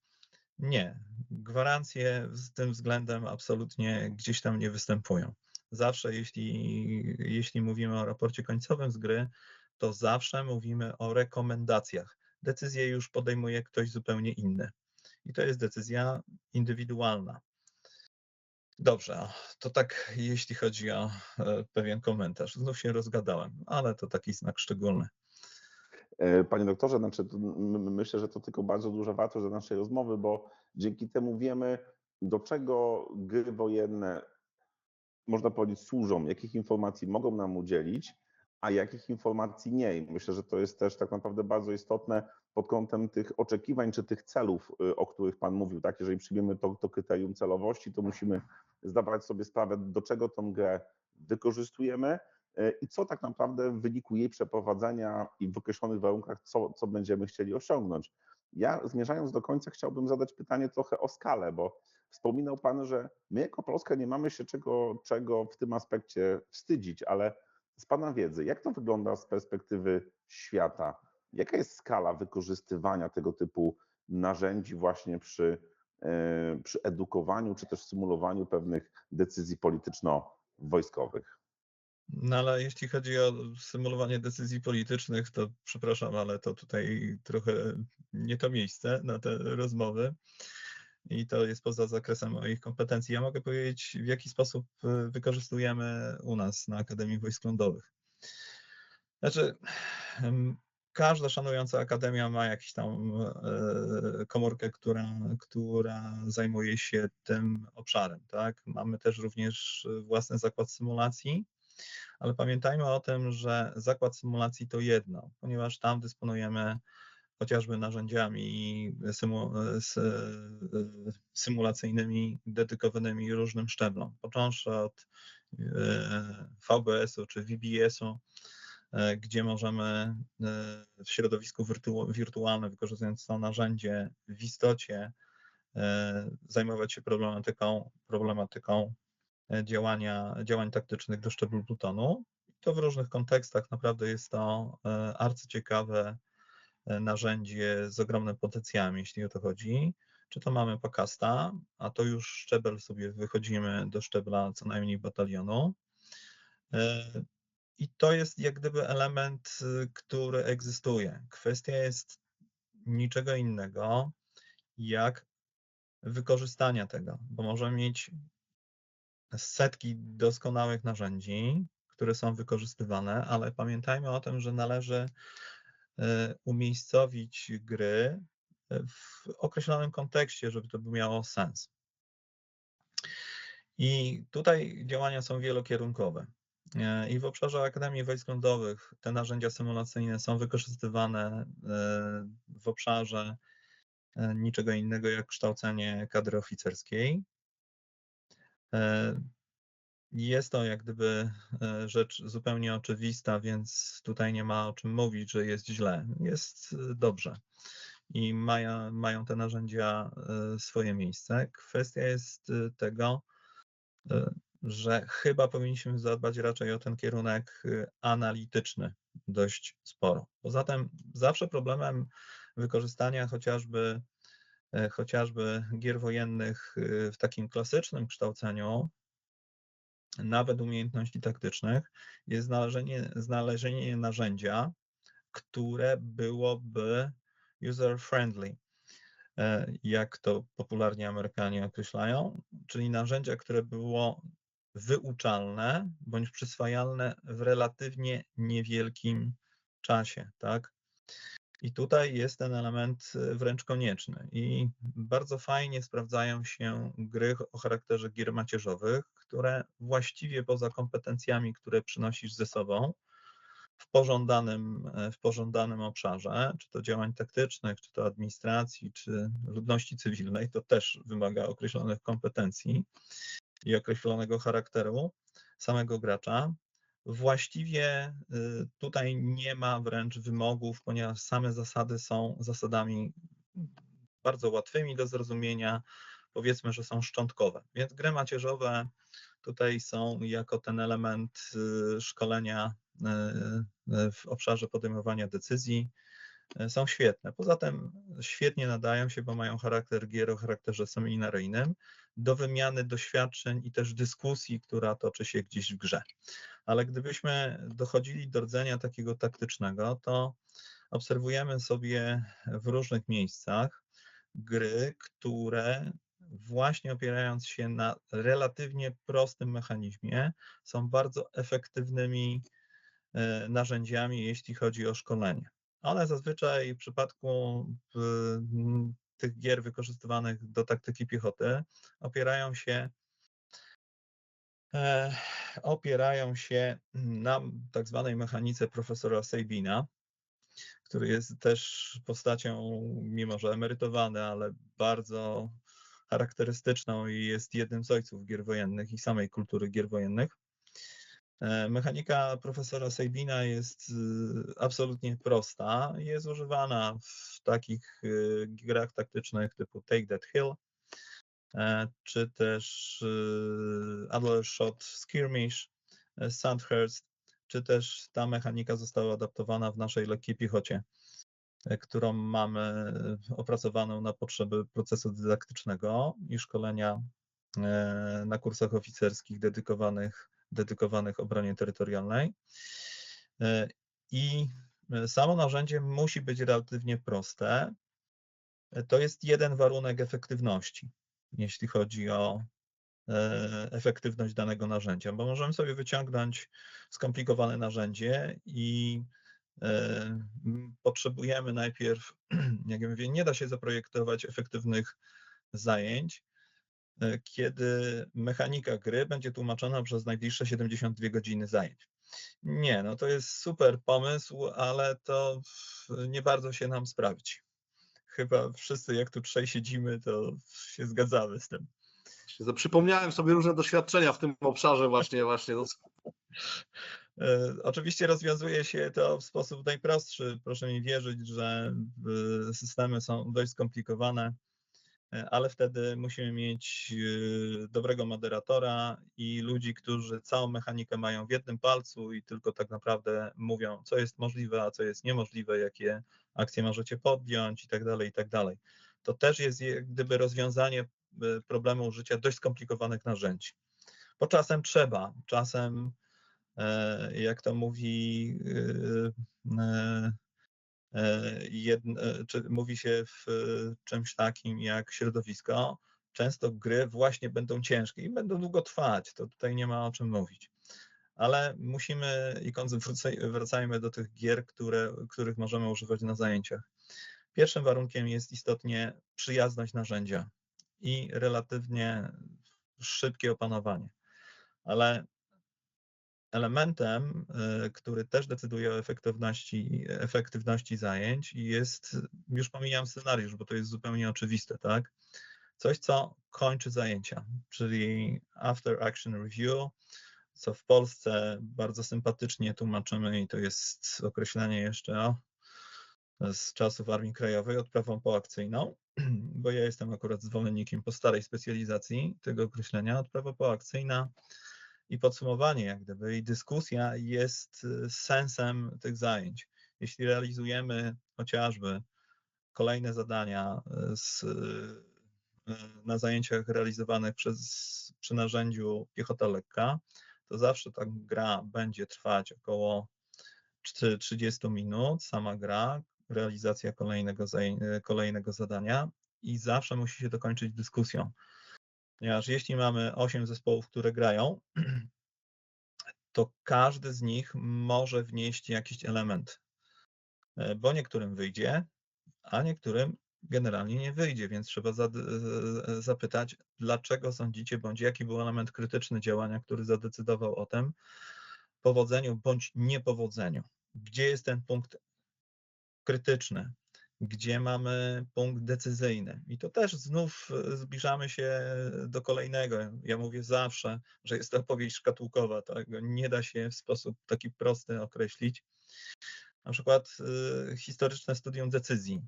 Nie. Gwarancje z tym względem absolutnie gdzieś tam nie występują. Zawsze, jeśli, jeśli mówimy o raporcie końcowym z gry, to zawsze mówimy o rekomendacjach. Decyzję już podejmuje ktoś zupełnie inny. I to jest decyzja indywidualna. Dobrze, to tak jeśli chodzi o e, pewien komentarz. Znów się rozgadałem, ale to taki znak szczególny. E, panie doktorze, znaczy, myślę, że to tylko bardzo duża wartość dla naszej rozmowy, bo dzięki temu wiemy, do czego gry wojenne, można powiedzieć, służą, jakich informacji mogą nam udzielić, a jakich informacji nie. I myślę, że to jest też tak naprawdę bardzo istotne pod kątem tych oczekiwań czy tych celów, y, o których Pan mówił. Tak, jeżeli przyjmiemy to, to kryterium celowości, to musimy zdawać sobie sprawę, do czego tą grę wykorzystujemy, E, i co tak naprawdę w wyniku jej przeprowadzenia i w określonych warunkach, co, co będziemy chcieli osiągnąć. Ja zmierzając do końca chciałbym zadać pytanie trochę o skalę, bo wspominał Pan, że my jako Polska nie mamy się czego, czego w tym aspekcie wstydzić, ale z Pana wiedzy, jak to wygląda z perspektywy świata? Jaka jest skala wykorzystywania tego typu narzędzi właśnie przy, e, przy edukowaniu czy też symulowaniu pewnych decyzji polityczno-wojskowych? No ale jeśli chodzi o symulowanie decyzji politycznych, to przepraszam, ale to tutaj trochę nie to miejsce na te rozmowy i to jest poza zakresem moich kompetencji. Ja mogę powiedzieć, w jaki sposób y, wykorzystujemy u nas na Akademii Wojsk Lądowych. Znaczy, każda szanująca akademia ma jakąś tam e, komórkę, która, która zajmuje się tym obszarem. Tak? Mamy też również własny zakład symulacji, ale pamiętajmy o tym, że zakład symulacji to jedno, ponieważ tam dysponujemy chociażby narzędziami symulacyjnymi dedykowanymi różnym szczeblom, począwszy od e, VBS-u czy VBS-u, e, gdzie możemy e, w środowisku wirtualnym, wykorzystując to narzędzie, w istocie zajmować się problematyką, problematyką E, działania, działań taktycznych do szczeblu plutonu. To w różnych kontekstach naprawdę jest to e, arcyciekawe e, narzędzie z ogromnym potencjałem, jeśli o to chodzi. Czy to mamy Pakasta, a to już szczebel sobie wychodzimy do szczebla co najmniej batalionu. I to jest jak gdyby element, który egzystuje. Kwestia jest niczego innego, jak wykorzystania tego, bo możemy mieć setki doskonałych narzędzi, które są wykorzystywane, ale pamiętajmy o tym, że należy e, umiejscowić gry e, w określonym kontekście, żeby to miało sens. I tutaj działania są wielokierunkowe. E, I w obszarze Akademii Wojsk Lądowych te narzędzia symulacyjne są wykorzystywane w obszarze niczego innego jak kształcenie kadry oficerskiej. Jest to jak gdyby e, rzecz zupełnie oczywista, więc tutaj nie ma o czym mówić, że jest źle. Jest e, dobrze i mają, mają te narzędzia e, swoje miejsce. Kwestia jest tego, że chyba powinniśmy zadbać raczej o ten kierunek analityczny dość sporo. Poza tym zawsze problemem wykorzystania chociażby chociażby gier wojennych w takim klasycznym kształceniu nawet umiejętności taktycznych, jest znalezienie, znalezienie narzędzia, które byłoby user-friendly, e, jak to popularnie Amerykanie określają, czyli narzędzia, które było wyuczalne bądź przyswajalne w relatywnie niewielkim czasie, tak? I tutaj jest ten element e, wręcz konieczny. I bardzo fajnie sprawdzają się gry o charakterze gier macierzowych, które właściwie poza kompetencjami, które przynosisz ze sobą w pożądanym, e, w pożądanym obszarze, czy to działań taktycznych, czy to administracji, czy ludności cywilnej, to też wymaga określonych kompetencji i określonego charakteru samego gracza. Właściwie y, tutaj nie ma wręcz wymogów, ponieważ same zasady są zasadami bardzo łatwymi do zrozumienia, powiedzmy, że są szczątkowe. Więc gry macierzowe tutaj są jako ten element y, szkolenia y, w obszarze podejmowania decyzji, są świetne. Poza tym świetnie nadają się, bo mają charakter gier o charakterze seminaryjnym, do wymiany doświadczeń i też dyskusji, która toczy się gdzieś w grze. Ale gdybyśmy dochodzili do rdzenia takiego taktycznego, to obserwujemy sobie w różnych miejscach gry, które właśnie opierając się na relatywnie prostym mechanizmie, są bardzo efektywnymi e, narzędziami, jeśli chodzi o szkolenie. One zazwyczaj w przypadku tych gier wykorzystywanych do taktyki piechoty opierają się opierają się na tak zwanej mechanice profesora Sabina, który jest też postacią, mimo że emerytowany, ale bardzo charakterystyczną i jest jednym z ojców gier wojennych i samej kultury gier wojennych. E, mechanika profesora Sabina jest y, absolutnie prosta. Jest używana w takich y, grach taktycznych typu Take That Hill, e, czy też y, Adler Shot Skirmish, e, Sandhurst, czy też ta mechanika została adaptowana w naszej lekkiej piechocie, którą mamy opracowaną na potrzeby procesu dydaktycznego i szkolenia na kursach oficerskich dedykowanych dedykowanych obronie terytorialnej. E, I e, samo narzędzie musi być relatywnie proste. E, to jest jeden warunek efektywności, jeśli chodzi o efektywność danego narzędzia, bo możemy sobie wyciągnąć skomplikowane narzędzie i potrzebujemy najpierw, *clears throat* jak ja mówię, nie da się zaprojektować efektywnych zajęć, E, kiedy mechanika gry będzie tłumaczona przez najbliższe 72 godziny zajęć. Nie, no to jest super pomysł, ale to nie bardzo się nam sprawdzi. Chyba wszyscy, jak tu trzej siedzimy, to się zgadzamy z tym. Przypomniałem sobie różne doświadczenia w tym obszarze właśnie, właśnie. *laughs* E, oczywiście rozwiązuje się to w sposób najprostszy. Proszę mi wierzyć, że e, systemy są dość skomplikowane E, ale wtedy musimy mieć dobrego moderatora i ludzi, którzy całą mechanikę mają w jednym palcu i tylko tak naprawdę mówią, co jest możliwe, a co jest niemożliwe, jakie akcje możecie podjąć i tak dalej, i tak dalej. To też jest gdyby rozwiązanie e, problemu użycia dość skomplikowanych narzędzi. Bo czasem trzeba, czasem jak to mówi E, e, czy mówi się w czymś takim jak środowisko, często gry właśnie będą ciężkie i będą długo trwać, to tutaj nie ma o czym mówić. Ale musimy i wracajmy do tych gier, które, których możemy używać na zajęciach. Pierwszym warunkiem jest istotnie przyjazność narzędzia i relatywnie szybkie opanowanie. Ale elementem, y, który też decyduje o efektywności, efektywności zajęć jest, już pomijam scenariusz, bo to jest zupełnie oczywiste, tak? Coś, co kończy zajęcia, czyli after action review, co w Polsce bardzo sympatycznie tłumaczymy i to jest określenie jeszcze z czasów Armii Krajowej, odprawą poakcyjną, *clears throat* bo ja jestem akurat zwolennikiem po starej specjalizacji tego określenia, odprawa poakcyjna i podsumowanie jak gdyby i dyskusja jest y, sensem tych zajęć. Jeśli realizujemy chociażby kolejne zadania y, z, y, na zajęciach realizowanych przez, przy narzędziu piechota lekka, to zawsze ta gra będzie trwać około 30 minut, sama gra, realizacja kolejnego, kolejnego zadania i zawsze musi się dokończyć dyskusją. Ponieważ jeśli mamy 8 zespołów, które grają, to każdy z nich może wnieść jakiś element, e, bo niektórym wyjdzie, a niektórym generalnie nie wyjdzie, więc trzeba zapytać, dlaczego sądzicie, bądź jaki był element krytyczny działania, który zadecydował o tym powodzeniu bądź niepowodzeniu. Gdzie jest ten punkt krytyczny? Gdzie mamy punkt decyzyjny? I to też znów e, zbliżamy się do kolejnego. Ja mówię zawsze, że jest to opowieść szkatułkowa, tego nie da się w sposób taki prosty określić. Na przykład y, historyczne studium decyzji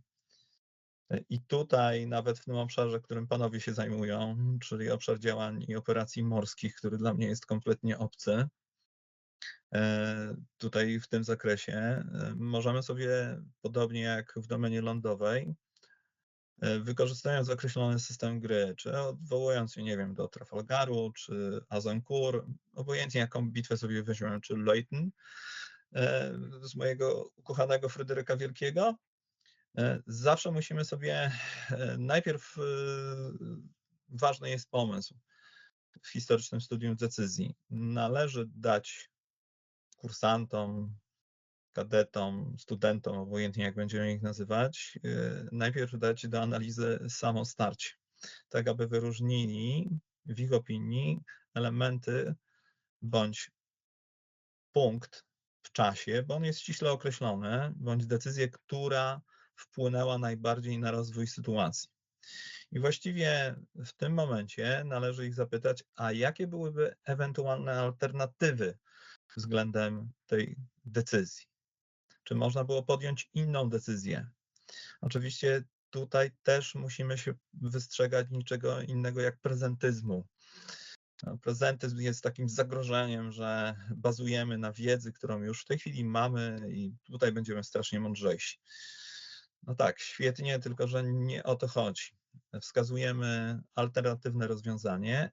i tutaj nawet w tym obszarze, którym panowie się zajmują, czyli obszar działań i operacji morskich, który dla mnie jest kompletnie obcy, e, tutaj w tym zakresie e, możemy sobie, podobnie jak w domenie lądowej, e, wykorzystując określony system gry, czy odwołując się, nie wiem, do Trafalgaru, czy Azincourt, obojętnie jaką bitwę sobie weźmiemy, czy Leyton, z mojego ukochanego Fryderyka Wielkiego, zawsze musimy sobie, e, najpierw e, ważny jest pomysł w historycznym studium decyzji. Należy dać kursantom, kadetom, studentom, obojętnie jak będziemy ich nazywać, najpierw dać do analizy samo starcie, tak aby wyróżnili w ich opinii elementy bądź punkt w czasie, bo on jest ściśle określony, bądź decyzję, która wpłynęła najbardziej na rozwój sytuacji. I właściwie w tym momencie należy ich zapytać, a jakie byłyby ewentualne alternatywy względem tej decyzji? Czy można było podjąć inną decyzję? Oczywiście tutaj też musimy się wystrzegać niczego innego jak prezentyzmu. No, prezentyzm jest takim zagrożeniem, że bazujemy na wiedzy, którą już w tej chwili mamy i tutaj będziemy strasznie mądrzejsi. No tak, świetnie, tylko że nie o to chodzi. Wskazujemy alternatywne rozwiązanie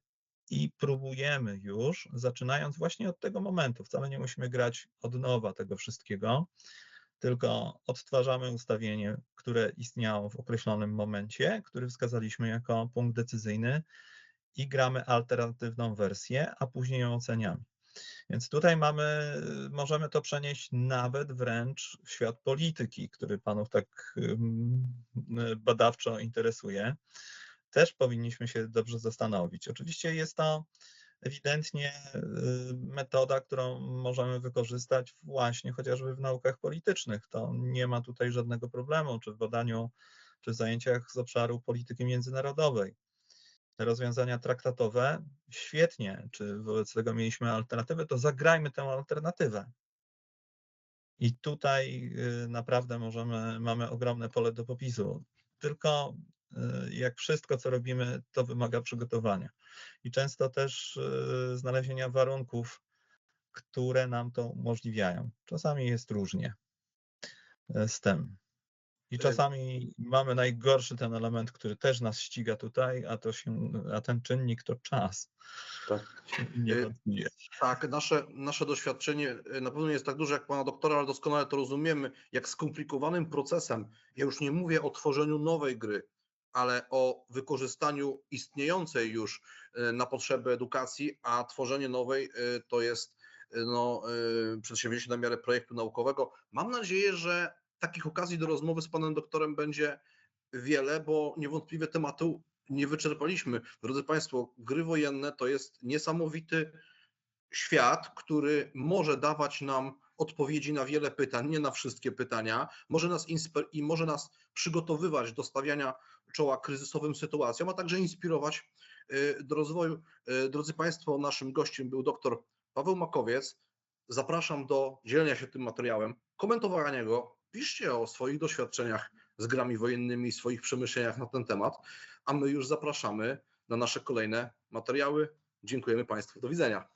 i próbujemy już, zaczynając właśnie od tego momentu. Wcale nie musimy grać od nowa tego wszystkiego, tylko odtwarzamy ustawienie, które istniało w określonym momencie, który wskazaliśmy jako punkt decyzyjny i gramy alternatywną wersję, a później ją oceniamy. Więc tutaj mamy, możemy to przenieść nawet wręcz w świat polityki, który panów tak badawczo interesuje. Też powinniśmy się dobrze zastanowić. Oczywiście jest to ewidentnie y, metoda, którą możemy wykorzystać właśnie chociażby w naukach politycznych. To nie ma tutaj żadnego problemu, czy w badaniu, czy w zajęciach z obszaru polityki międzynarodowej rozwiązania traktatowe, świetnie. Czy wobec tego mieliśmy alternatywę, to zagrajmy tę alternatywę. I tutaj y, naprawdę możemy, mamy ogromne pole do popisu. Tylko y, jak wszystko, co robimy, to wymaga przygotowania. I często też y, znalezienia warunków, które nam to umożliwiają. Czasami jest różnie z tym. I czasami mamy najgorszy ten element, który też nas ściga tutaj, a, to się, a ten czynnik to czas. Tak. Niewątpliwie. Tak, nasze, nasze doświadczenie y, na pewno nie jest tak duże jak pana doktora, ale doskonale to rozumiemy, jak skomplikowanym procesem, ja już nie mówię o tworzeniu nowej gry, ale o wykorzystaniu istniejącej już na potrzeby edukacji, a tworzenie nowej to jest no, przedsięwzięcie na miarę projektu naukowego. Mam nadzieję, że takich okazji do rozmowy z panem doktorem będzie wiele, bo niewątpliwie tematu nie wyczerpaliśmy. Drodzy Państwo, gry wojenne to jest niesamowity świat, który może dawać nam odpowiedzi na wiele pytań, nie na wszystkie pytania, może nas i może nas przygotowywać do stawiania czoła kryzysowym sytuacjom, a także inspirować y, do rozwoju. Y, drodzy Państwo, naszym gościem był dr Paweł Makowiec. Zapraszam do dzielenia się tym materiałem, komentowania go, piszcie o swoich doświadczeniach z grami wojennymi, swoich przemyśleniach na ten temat, a my już zapraszamy na nasze kolejne materiały. Dziękujemy Państwu. Do widzenia.